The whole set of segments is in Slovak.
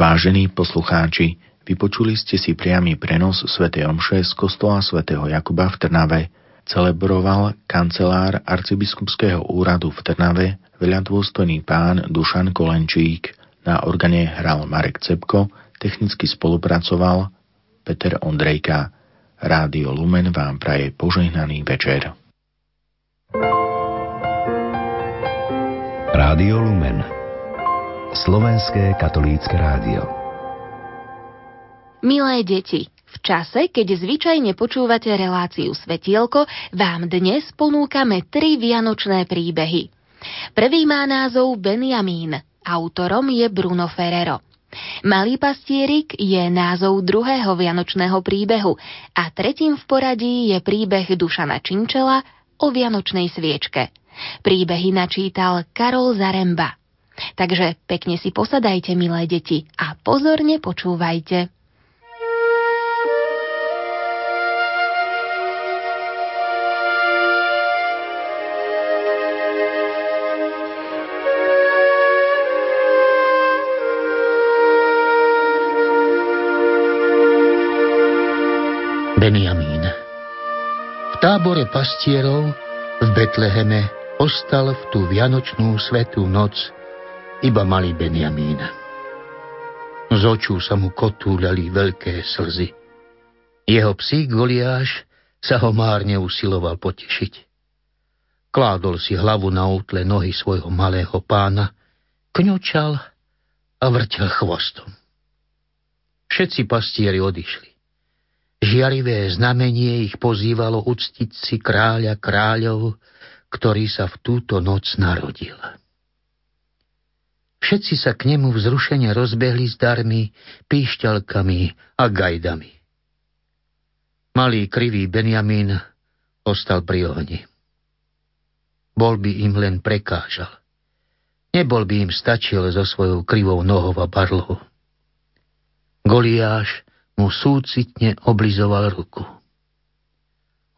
Vážení poslucháči, vypočuli ste si priamy prenos Sv. Omše z kostola svätého Jakuba v Trnave. Celebroval kancelár arcibiskupského úradu v Trnave veľadôstojný pán Dušan Kolenčík. Na organe hral Marek Cepko, technicky spolupracoval Peter Ondrejka. Rádio Lumen vám praje požehnaný večer. Rádio Lumen Slovenské katolícke rádio. Milé deti, v čase, keď zvyčajne počúvate reláciu Svetielko, vám dnes ponúkame tri vianočné príbehy. Prvý má názov Benjamín, autorom je Bruno Ferrero. Malý pastierik je názov druhého vianočného príbehu a tretím v poradí je príbeh Dušana Činčela o vianočnej sviečke. Príbehy načítal Karol Zaremba. Takže pekne si posadajte, milé deti, a pozorne počúvajte. Benjamín. V tábore pastierov v Betleheme ostal v tú vianočnú svetú noc iba malý Benjamín. Z očú sa mu kotúľali veľké slzy. Jeho psík Goliáš sa ho márne usiloval potešiť. Kládol si hlavu na útle nohy svojho malého pána, kňučal a vrtel chvostom. Všetci pastieri odišli. Žiarivé znamenie ich pozývalo uctiť si kráľa kráľov, ktorý sa v túto noc narodil. Všetci sa k nemu vzrušene rozbehli s darmi, píšťalkami a gajdami. Malý krivý Benjamín ostal pri ohni. Bol by im len prekážal. Nebol by im stačil so svojou krivou nohou a barlou. Goliáš mu súcitne oblizoval ruku.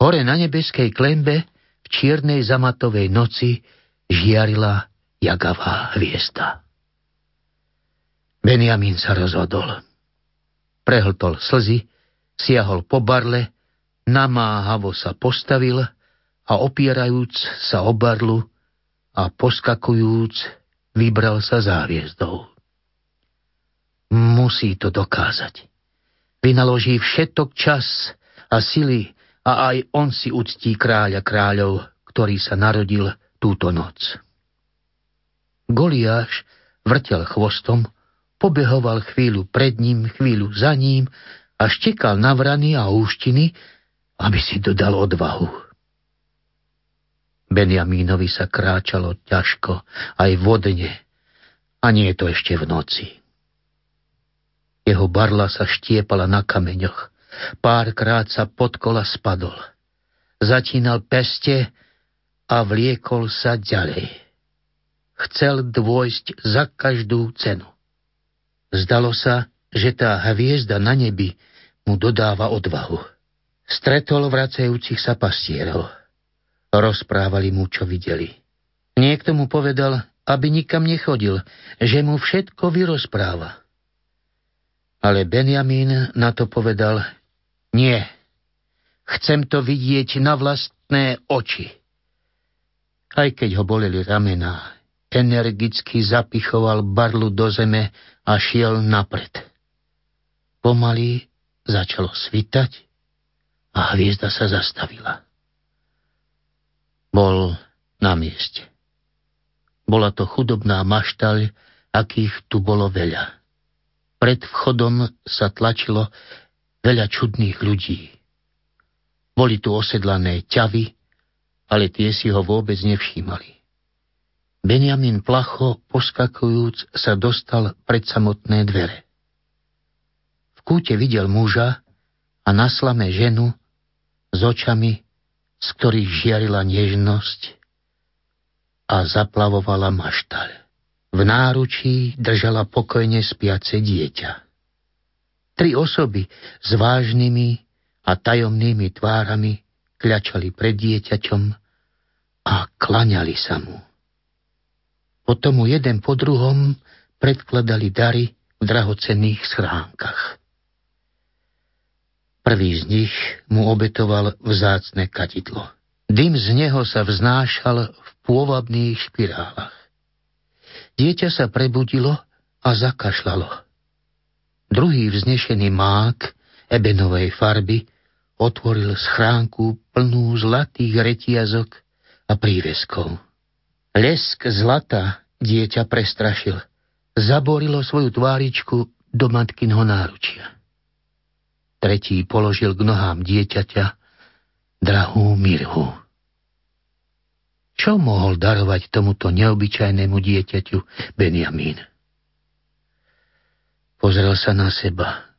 Hore na nebeskej klembe v čiernej zamatovej noci žiarila jagavá hviezda. Benjamín sa rozhodol. Prehltol slzy, siahol po barle, namáhavo sa postavil a opierajúc sa o barlu a poskakujúc vybral sa záviezdou. Musí to dokázať. Vynaloží všetok čas a sily a aj on si uctí kráľa kráľov, ktorý sa narodil túto noc. Goliáš vrtel chvostom, pobehoval chvíľu pred ním, chvíľu za ním a štekal na vrany a úštiny, aby si dodal odvahu. Benjamínovi sa kráčalo ťažko, aj vodne, a nie je to ešte v noci. Jeho barla sa štiepala na kameňoch, párkrát sa pod kola spadol. Zatínal peste a vliekol sa ďalej. Chcel dôjsť za každú cenu. Zdalo sa, že tá hviezda na nebi mu dodáva odvahu. Stretol vracajúcich sa pastierov. Rozprávali mu, čo videli. Niekto mu povedal, aby nikam nechodil, že mu všetko vyrozpráva. Ale Benjamín na to povedal, nie, chcem to vidieť na vlastné oči. Aj keď ho boleli ramená, energicky zapichoval barlu do zeme a šiel napred. Pomaly začalo svitať a hviezda sa zastavila. Bol na mieste. Bola to chudobná maštaľ, akých tu bolo veľa. Pred vchodom sa tlačilo veľa čudných ľudí. Boli tu osedlané ťavy, ale tie si ho vôbec nevšímali. Benjamin placho, poskakujúc, sa dostal pred samotné dvere. V kúte videl muža a na slame ženu s očami, z ktorých žiarila nežnosť a zaplavovala maštaľ. V náručí držala pokojne spiace dieťa. Tri osoby s vážnymi a tajomnými tvárami kľačali pred dieťaťom a klaňali sa mu. Potom mu jeden po druhom predkladali dary v drahocenných schránkach. Prvý z nich mu obetoval vzácne kadidlo. Dym z neho sa vznášal v pôvabných špirálach. Dieťa sa prebudilo a zakašľalo. Druhý vznešený mák ebenovej farby otvoril schránku plnú zlatých retiazok a príveskov. Lesk zlata dieťa prestrašil. Zaborilo svoju tváričku do matkinho náručia. Tretí položil k nohám dieťaťa drahú mirhu. Čo mohol darovať tomuto neobyčajnému dieťaťu Benjamín? Pozrel sa na seba.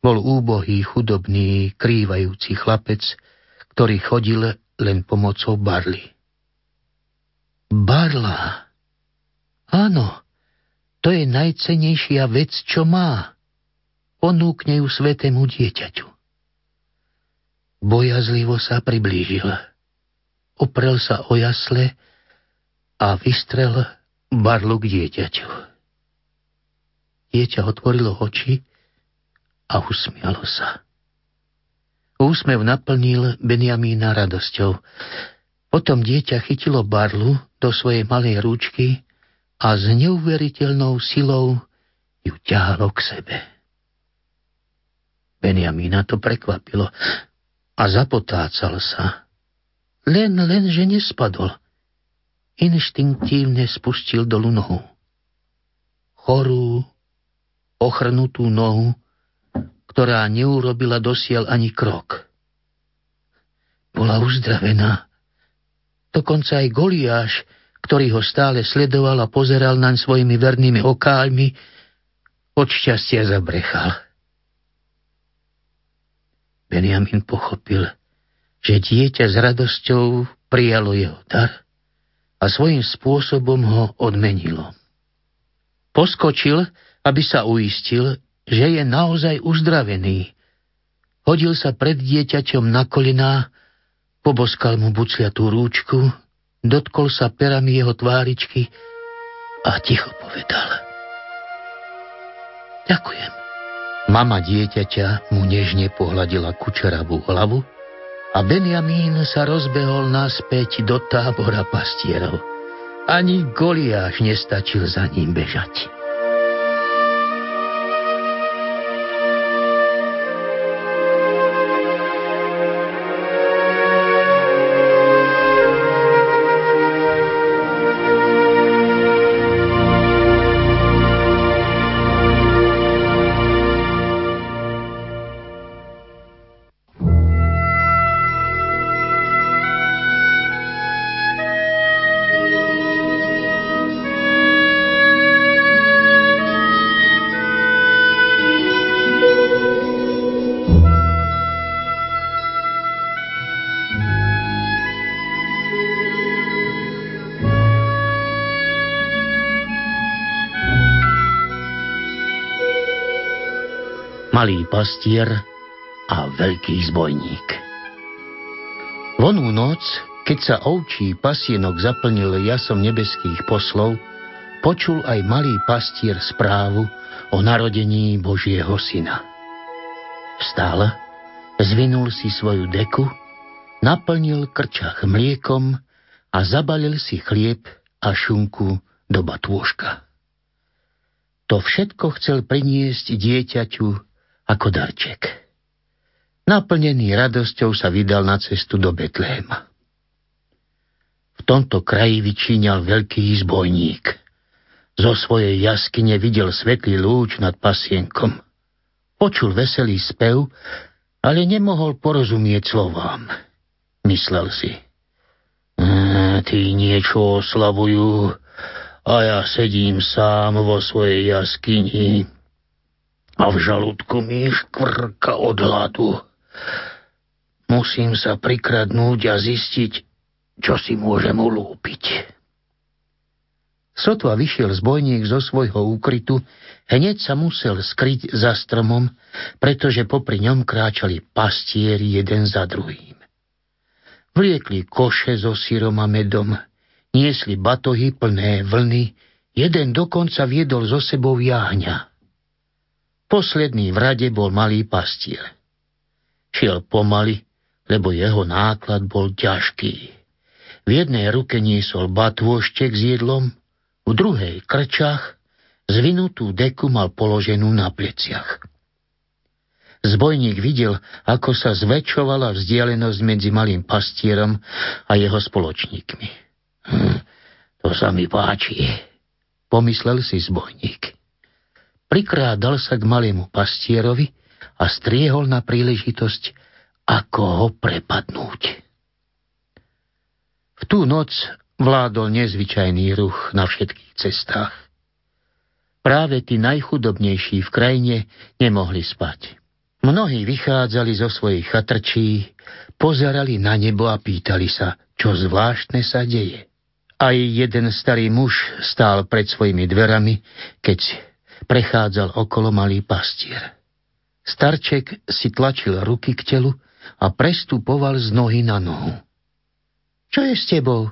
Bol úbohý, chudobný, krývajúci chlapec, ktorý chodil len pomocou barly. Barla. Áno, to je najcenejšia vec, čo má. Ponúkne ju svetému dieťaťu. Bojazlivo sa priblížil. Oprel sa o jasle a vystrel barlu k dieťaťu. Dieťa otvorilo oči a usmialo sa. Úsmev naplnil Benjamína radosťou. Potom dieťa chytilo barlu do svojej malej rúčky a s neuveriteľnou silou ju ťahalo k sebe. Benjamína to prekvapilo a zapotácal sa. Len, len, že nespadol. Inštinktívne spustil dolu nohu. Chorú, ochrnutú nohu, ktorá neurobila dosiel ani krok. Bola uzdravená. Dokonca aj Goliáš, ktorý ho stále sledoval a pozeral naň svojimi vernými okáľmi, od šťastia zabrechal. Benjamin pochopil, že dieťa s radosťou prijalo jeho dar a svojím spôsobom ho odmenilo. Poskočil, aby sa uistil, že je naozaj uzdravený. Hodil sa pred dieťaťom na kolená, poboskal mu bucliatú rúčku, dotkol sa perami jeho tváričky a ticho povedal. Ďakujem. Mama dieťaťa mu nežne pohľadila kučeravú hlavu a Benjamín sa rozbehol naspäť do tábora pastierov. Ani Goliáš nestačil za ním bežať. Malý pastier a veľký zbojník. Vonú noc, keď sa ovčí pasienok zaplnil jasom nebeských poslov, počul aj malý pastier správu o narodení Božieho syna. Vstal, zvinul si svoju deku, naplnil krčach mliekom a zabalil si chlieb a šunku do batôžka. To všetko chcel priniesť dieťaťu ako darček. Naplnený radosťou sa vydal na cestu do Betléma. V tomto kraji vyčíňal veľký zbojník. Zo svojej jaskyne videl svetlý lúč nad pasienkom. Počul veselý spev, ale nemohol porozumieť slovám. Myslel si. Tí niečo oslavujú a ja sedím sám vo svojej jaskyni a v žalúdku mi škvrka od hladu. Musím sa prikradnúť a zistiť, čo si môžem ulúpiť. Sotva vyšiel zbojník zo svojho úkrytu, hneď sa musel skryť za stromom, pretože popri ňom kráčali pastieri jeden za druhým. Vliekli koše so sírom a medom, niesli batohy plné vlny, jeden dokonca viedol zo sebou jáhňa. Posledný v rade bol malý pastier. Šiel pomaly, lebo jeho náklad bol ťažký. V jednej ruke niesol batôštek s jedlom, v druhej krčach, zvinutú deku mal položenú na pleciach. Zbojník videl, ako sa zväčšovala vzdialenosť medzi malým pastierom a jeho spoločníkmi. Hm, to sa mi páči, pomyslel si zbojník. Prikrádal sa k malému pastierovi a striehol na príležitosť, ako ho prepadnúť. V tú noc vládol nezvyčajný ruch na všetkých cestách. Práve tí najchudobnejší v krajine nemohli spať. Mnohí vychádzali zo svojich chatrčí, pozerali na nebo a pýtali sa, čo zvláštne sa deje. Aj jeden starý muž stál pred svojimi dverami, keď prechádzal okolo malý pastier. Starček si tlačil ruky k telu a prestupoval z nohy na nohu. Čo je s tebou?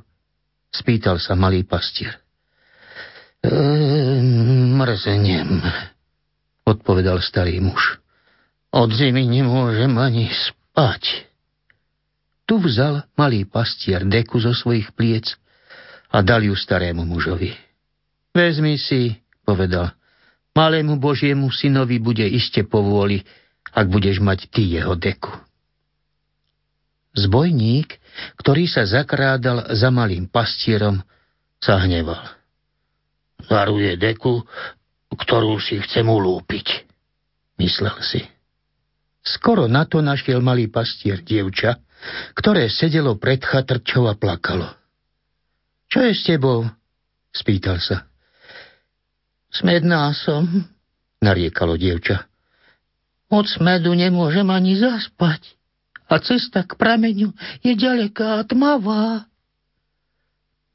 spýtal sa malý pastier. E, mrzenem, odpovedal starý muž. Od zimy nemôžem ani spať. Tu vzal malý pastier deku zo svojich pliec a dal ju starému mužovi. Vezmi si, povedal, malému Božiemu synovi bude iste povôli, ak budeš mať ty jeho deku. Zbojník, ktorý sa zakrádal za malým pastierom, sa hneval. Zaruje deku, ktorú si chcem ulúpiť, myslel si. Skoro na to našiel malý pastier dievča, ktoré sedelo pred chatrčou a plakalo. Čo je s tebou? spýtal sa. Smedná som, nariekalo dievča. Od smedu nemôžem ani zaspať a cesta k prameňu je ďaleká a tmavá.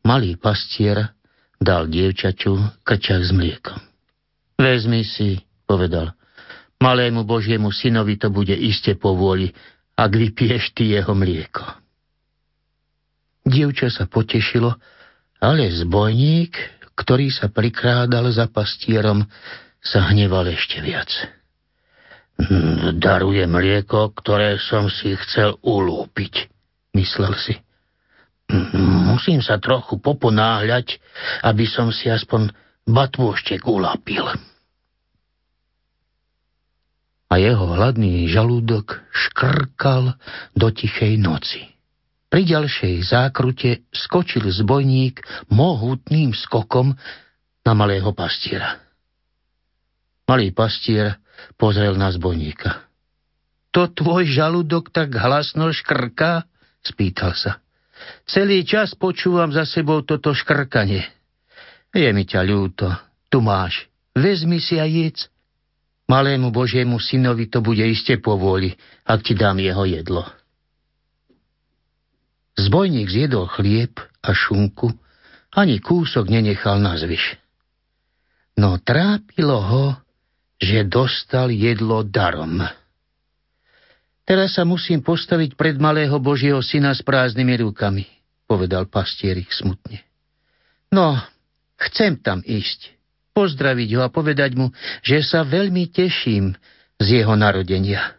Malý pastier dal dievčaču krčak s mliekom. Vezmi si, povedal. Malému Božiemu synovi to bude iste povôli, ak vypieš ty jeho mlieko. Dievča sa potešilo, ale zbojník, ktorý sa prikrádal za pastierom, sa hneval ešte viac. Hm, daruje mlieko, ktoré som si chcel ulúpiť, myslel si. Hm, musím sa trochu poponáhľať, aby som si aspoň batôštek ulapil a jeho hladný žalúdok škrkal do tichej noci. Pri ďalšej zákrute skočil zbojník mohutným skokom na malého pastiera. Malý pastier pozrel na zbojníka. To tvoj žalúdok tak hlasno škrká? spýtal sa. Celý čas počúvam za sebou toto škrkanie. Je mi ťa ľúto. Tu máš. Vezmi si a jedz. Malému Božiemu synovi to bude iste povôli, ak ti dám jeho jedlo. Zbojník zjedol chlieb a šunku, ani kúsok nenechal na zvyš. No trápilo ho, že dostal jedlo darom. Teraz sa musím postaviť pred malého Božieho syna s prázdnymi rukami, povedal pastierik smutne. No, chcem tam ísť, pozdraviť ho a povedať mu, že sa veľmi teším z jeho narodenia.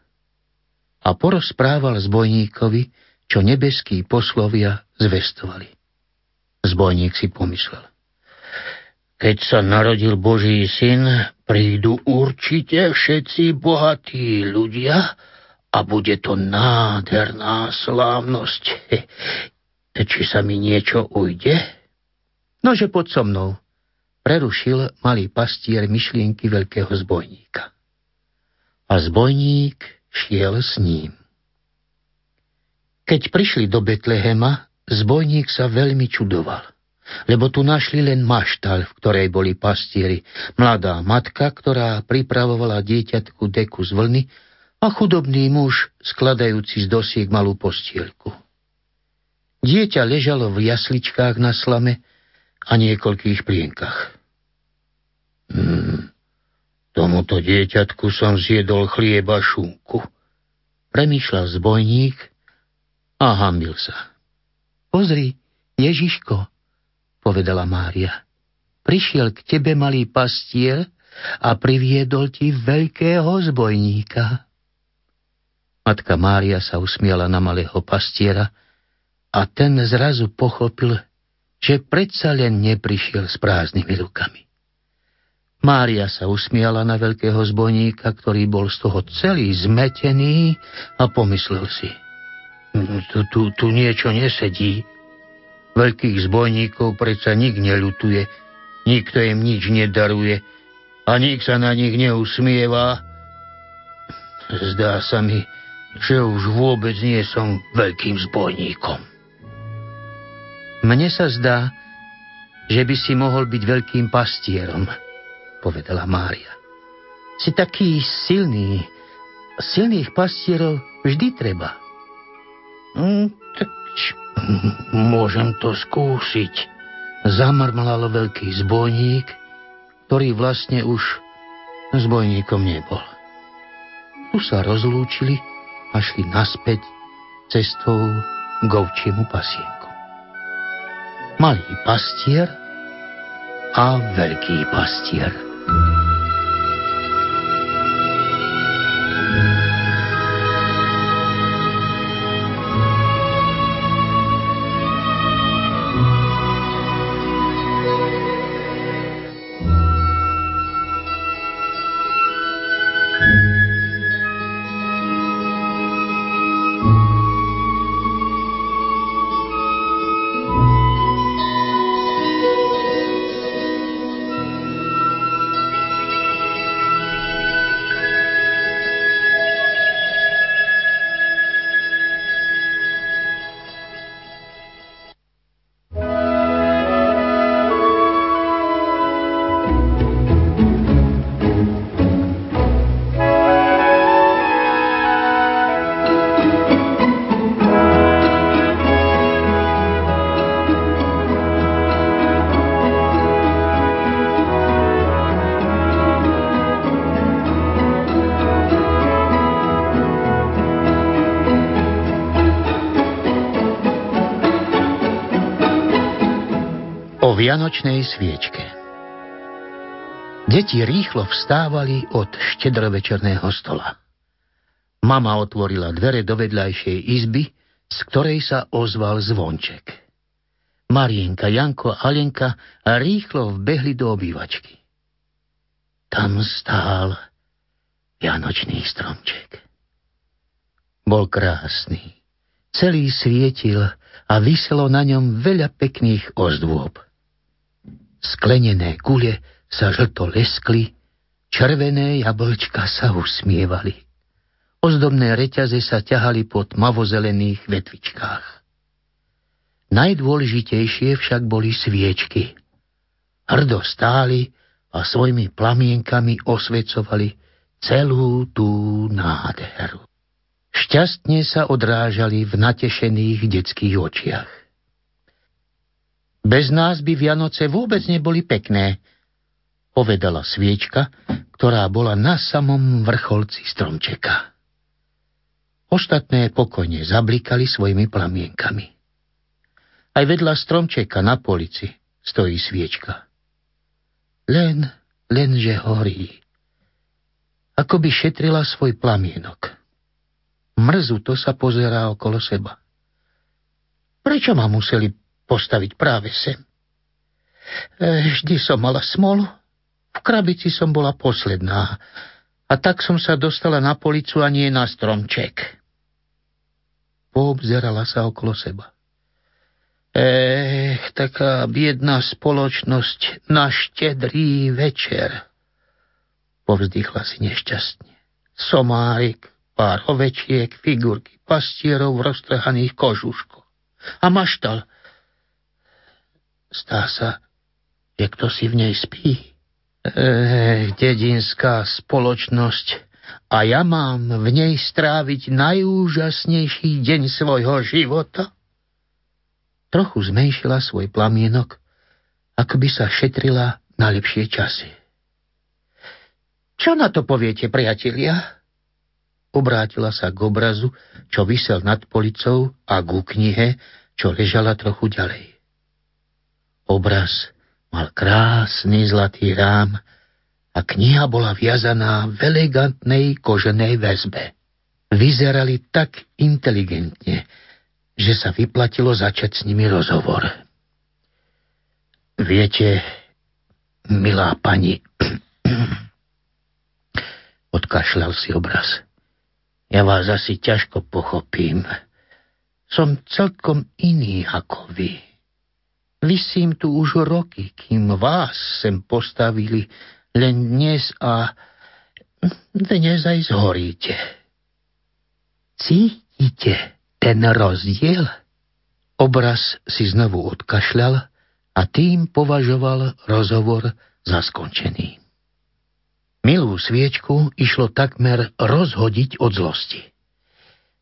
A porozprával zbojníkovi, čo nebeskí poslovia zvestovali. Zbojník si pomyslel. Keď sa narodil Boží syn, prídu určite všetci bohatí ľudia a bude to nádherná slávnosť. Či sa mi niečo ujde? Nože pod so mnou, prerušil malý pastier myšlienky veľkého zbojníka. A zbojník šiel s ním. Keď prišli do Betlehema, zbojník sa veľmi čudoval, lebo tu našli len maštal, v ktorej boli pastieri, mladá matka, ktorá pripravovala dieťatku deku z vlny a chudobný muž, skladajúci z dosiek malú postielku. Dieťa ležalo v jasličkách na slame a niekoľkých plienkach. Hmm, tomuto dieťatku som zjedol chlieba šunku. Premýšľal zbojník a hambil sa. Pozri, Ježiško, povedala Mária. Prišiel k tebe malý pastier a priviedol ti veľkého zbojníka. Matka Mária sa usmiala na malého pastiera a ten zrazu pochopil, že predsa len neprišiel s prázdnymi rukami. Mária sa usmiala na veľkého zbojníka, ktorý bol z toho celý zmetený a pomyslel si. Tu, tu, tu niečo nesedí. Veľkých zbojníkov predsa nik neľutuje, nikto im nič nedaruje a nik sa na nich neusmieva. Zdá sa mi, že už vôbec nie som veľkým zbojníkom. Mne sa zdá, že by si mohol byť veľkým pastierom, povedala Mária. Si taký silný. Silných pastierov vždy treba. Mm, tak môžem to skúsiť. Zamarmlal veľký zbojník, ktorý vlastne už zbojníkom nebol. Tu sa rozlúčili a šli naspäť cestou k ovčiemu pasienku malý pastier a veľký pastier. Vianočnej sviečke. Deti rýchlo vstávali od štedrovečerného stola. Mama otvorila dvere do vedľajšej izby, z ktorej sa ozval zvonček. Marienka, Janko a Alenka rýchlo vbehli do obývačky. Tam stál vianočný stromček. Bol krásny, celý svietil a vyselo na ňom veľa pekných ozdôb. Sklenené gule sa žlto leskli, červené jablčka sa usmievali. Ozdobné reťaze sa ťahali po tmavozelených vetvičkách. Najdôležitejšie však boli sviečky. Hrdo stáli a svojimi plamienkami osvecovali celú tú nádheru. Šťastne sa odrážali v natešených detských očiach. Bez nás by Vianoce vôbec neboli pekné, povedala sviečka, ktorá bola na samom vrcholci stromčeka. Ostatné pokojne zablikali svojimi plamienkami. Aj vedľa stromčeka na polici stojí sviečka. Len, lenže horí. Ako by šetrila svoj plamienok. Mrzuto sa pozerá okolo seba. Prečo ma museli postaviť práve sem. E, vždy som mala smolu. V krabici som bola posledná. A tak som sa dostala na policu a nie na stromček. Poobzerala sa okolo seba. Ech, taká biedná spoločnosť na štedrý večer. Povzdychla si nešťastne. Somárik, pár ovečiek, figurky pastierov v roztrhaných kožuškoch. A maštal, Stá sa, že kto si v nej spí. E, dedinská spoločnosť a ja mám v nej stráviť najúžasnejší deň svojho života? Trochu zmenšila svoj plamienok, ako by sa šetrila na lepšie časy. Čo na to poviete, priatelia? Obrátila sa k obrazu, čo vysel nad policou a ku knihe, čo ležala trochu ďalej. Obraz mal krásny zlatý rám a kniha bola viazaná v elegantnej koženej väzbe. Vyzerali tak inteligentne, že sa vyplatilo začať s nimi rozhovor. Viete, milá pani, odkašľal si obraz. Ja vás asi ťažko pochopím. Som celkom iný ako vy. Vysím tu už roky, kým vás sem postavili len dnes a dnes aj zhoríte. Cítite ten rozdiel? Obraz si znovu odkašľal a tým považoval rozhovor za skončený. Milú sviečku išlo takmer rozhodiť od zlosti.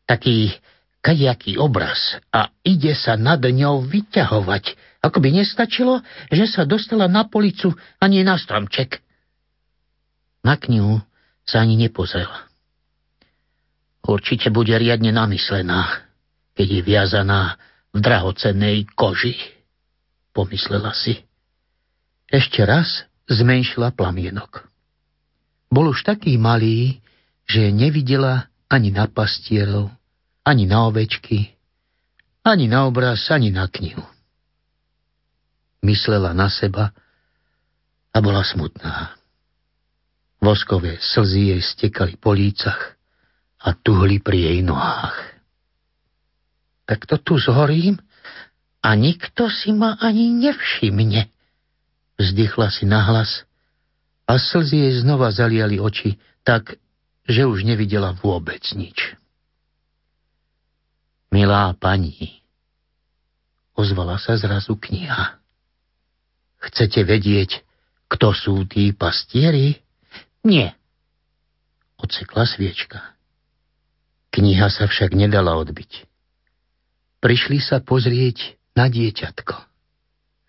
Taký kajaký obraz a ide sa nad ňou vyťahovať, ako by nestačilo, že sa dostala na policu ani na stromček. Na knihu sa ani nepozrela. Určite bude riadne namyslená, keď je viazaná v drahocennej koži, pomyslela si. Ešte raz zmenšila plamienok. Bol už taký malý, že nevidela ani na pastierov, ani na ovečky, ani na obraz, ani na knihu. Myslela na seba a bola smutná. Voskové slzy jej stekali po lícach a tuhli pri jej nohách. Tak to tu zhorím a nikto si ma ani nevšimne. Vzdychla si nahlas a slzy jej znova zaliali oči tak, že už nevidela vôbec nič. Milá pani, ozvala sa zrazu kniha. Chcete vedieť, kto sú tí pastieri? Nie. Odsekla sviečka. Kniha sa však nedala odbiť. Prišli sa pozrieť na dieťatko.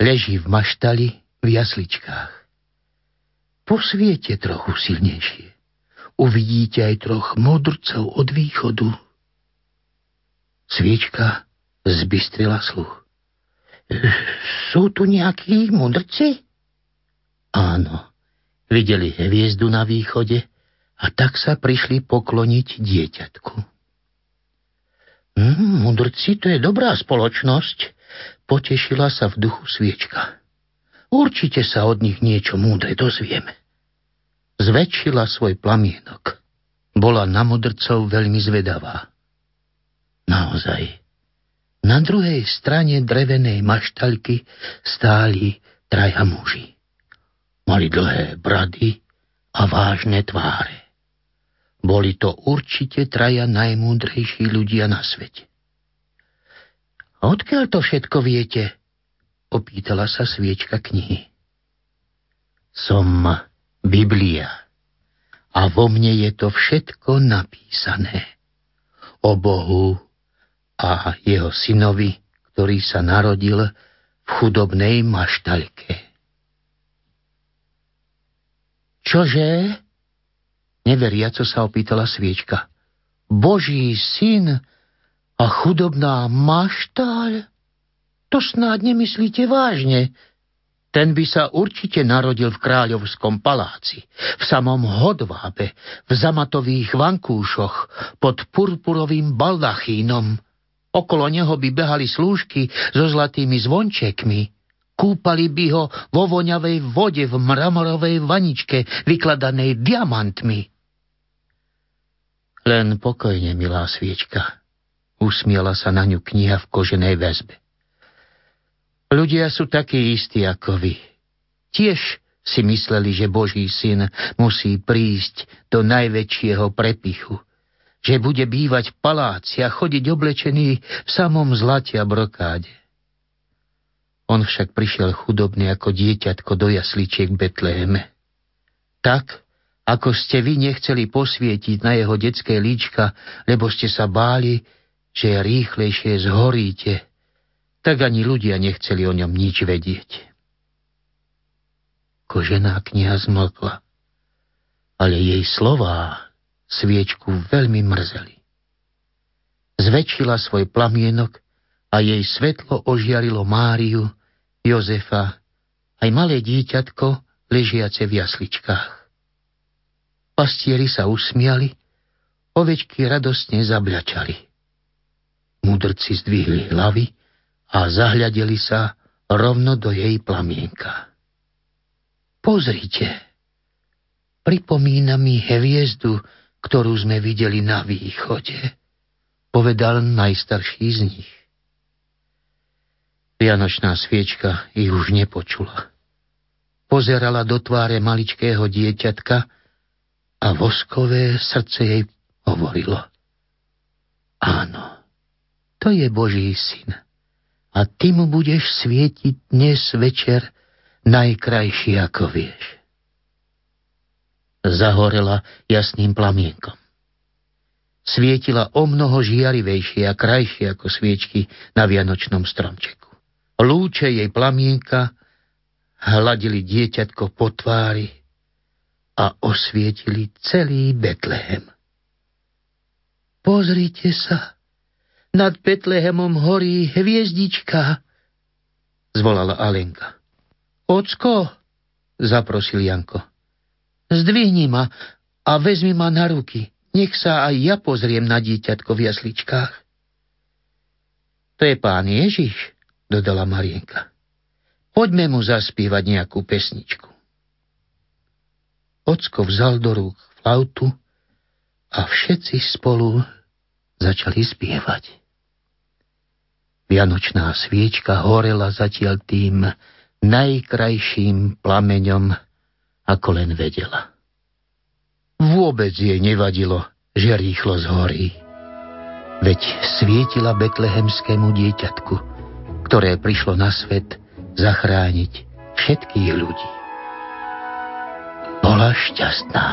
Leží v maštali v jasličkách. Posviete trochu silnejšie. Uvidíte aj troch modrcov od východu. Sviečka zbystrila sluch. Sú tu nejakí mudrci? Áno, videli hviezdu na východe a tak sa prišli pokloniť dieťatku. Mm, mudrci, to je dobrá spoločnosť, potešila sa v duchu sviečka. Určite sa od nich niečo múdre dozvieme. Zväčšila svoj plamienok. Bola na modrcov veľmi zvedavá. Naozaj. Na druhej strane drevenej maštalky stáli traja muži. Mali dlhé brady a vážne tváre. Boli to určite traja najmúdrejší ľudia na svete. Odkiaľ to všetko viete? Opýtala sa sviečka knihy. Som Biblia a vo mne je to všetko napísané. O Bohu a jeho synovi, ktorý sa narodil v chudobnej maštalke. Čože? Neveriaco sa opýtala sviečka. Boží syn a chudobná maštaľ? To snáď nemyslíte vážne. Ten by sa určite narodil v kráľovskom paláci, v samom hodvábe, v zamatových vankúšoch, pod purpurovým baldachínom. Okolo neho by behali slúžky so zlatými zvončekmi. Kúpali by ho vo voňavej vode v mramorovej vaničke, vykladanej diamantmi. Len pokojne, milá sviečka. Usmiela sa na ňu kniha v koženej väzbe. Ľudia sú takí istí ako vy. Tiež si mysleli, že Boží syn musí prísť do najväčšieho prepichu, že bude bývať v paláci a chodiť oblečený v samom zlate a brokáde. On však prišiel chudobný ako dieťatko do jasličiek Betleheme. Tak, ako ste vy nechceli posvietiť na jeho detské líčka, lebo ste sa báli, že rýchlejšie zhoríte, tak ani ľudia nechceli o ňom nič vedieť. Kožená kniha zmlkla, ale jej slová sviečku veľmi mrzeli. Zväčšila svoj plamienok a jej svetlo ožiarilo Máriu, Jozefa, aj malé dieťatko ležiace v jasličkách. Pastieri sa usmiali, ovečky radostne zabľačali. Mudrci zdvihli hlavy a zahľadeli sa rovno do jej plamienka. Pozrite, pripomína mi hviezdu, ktorú sme videli na východe, povedal najstarší z nich. Vianočná sviečka ich už nepočula. Pozerala do tváre maličkého dieťatka a voskové srdce jej hovorilo. Áno, to je Boží syn. A ty mu budeš svietiť dnes večer najkrajší, ako vieš. Zahorela jasným plamienkom. Svietila o mnoho žiarivejšie a krajšie ako sviečky na vianočnom stromčeku. Lúče jej plamienka hladili dieťatko po tvári a osvietili celý Betlehem. Pozrite sa, nad Betlehemom horí hviezdička, zvolala Alenka. Ocko, zaprosil Janko, zdvihni ma a vezmi ma na ruky. Nech sa aj ja pozriem na dieťatko v jasličkách. To je pán Ježiš, dodala Marienka. Poďme mu zaspívať nejakú pesničku. Ocko vzal do rúk flautu a všetci spolu začali spievať. Vianočná sviečka horela zatiaľ tým najkrajším plameňom, ako len vedela. Vôbec jej nevadilo, že rýchlo zhorí. Veď svietila betlehemskému dieťatku, ktoré prišlo na svet zachrániť všetkých ľudí. Bola šťastná.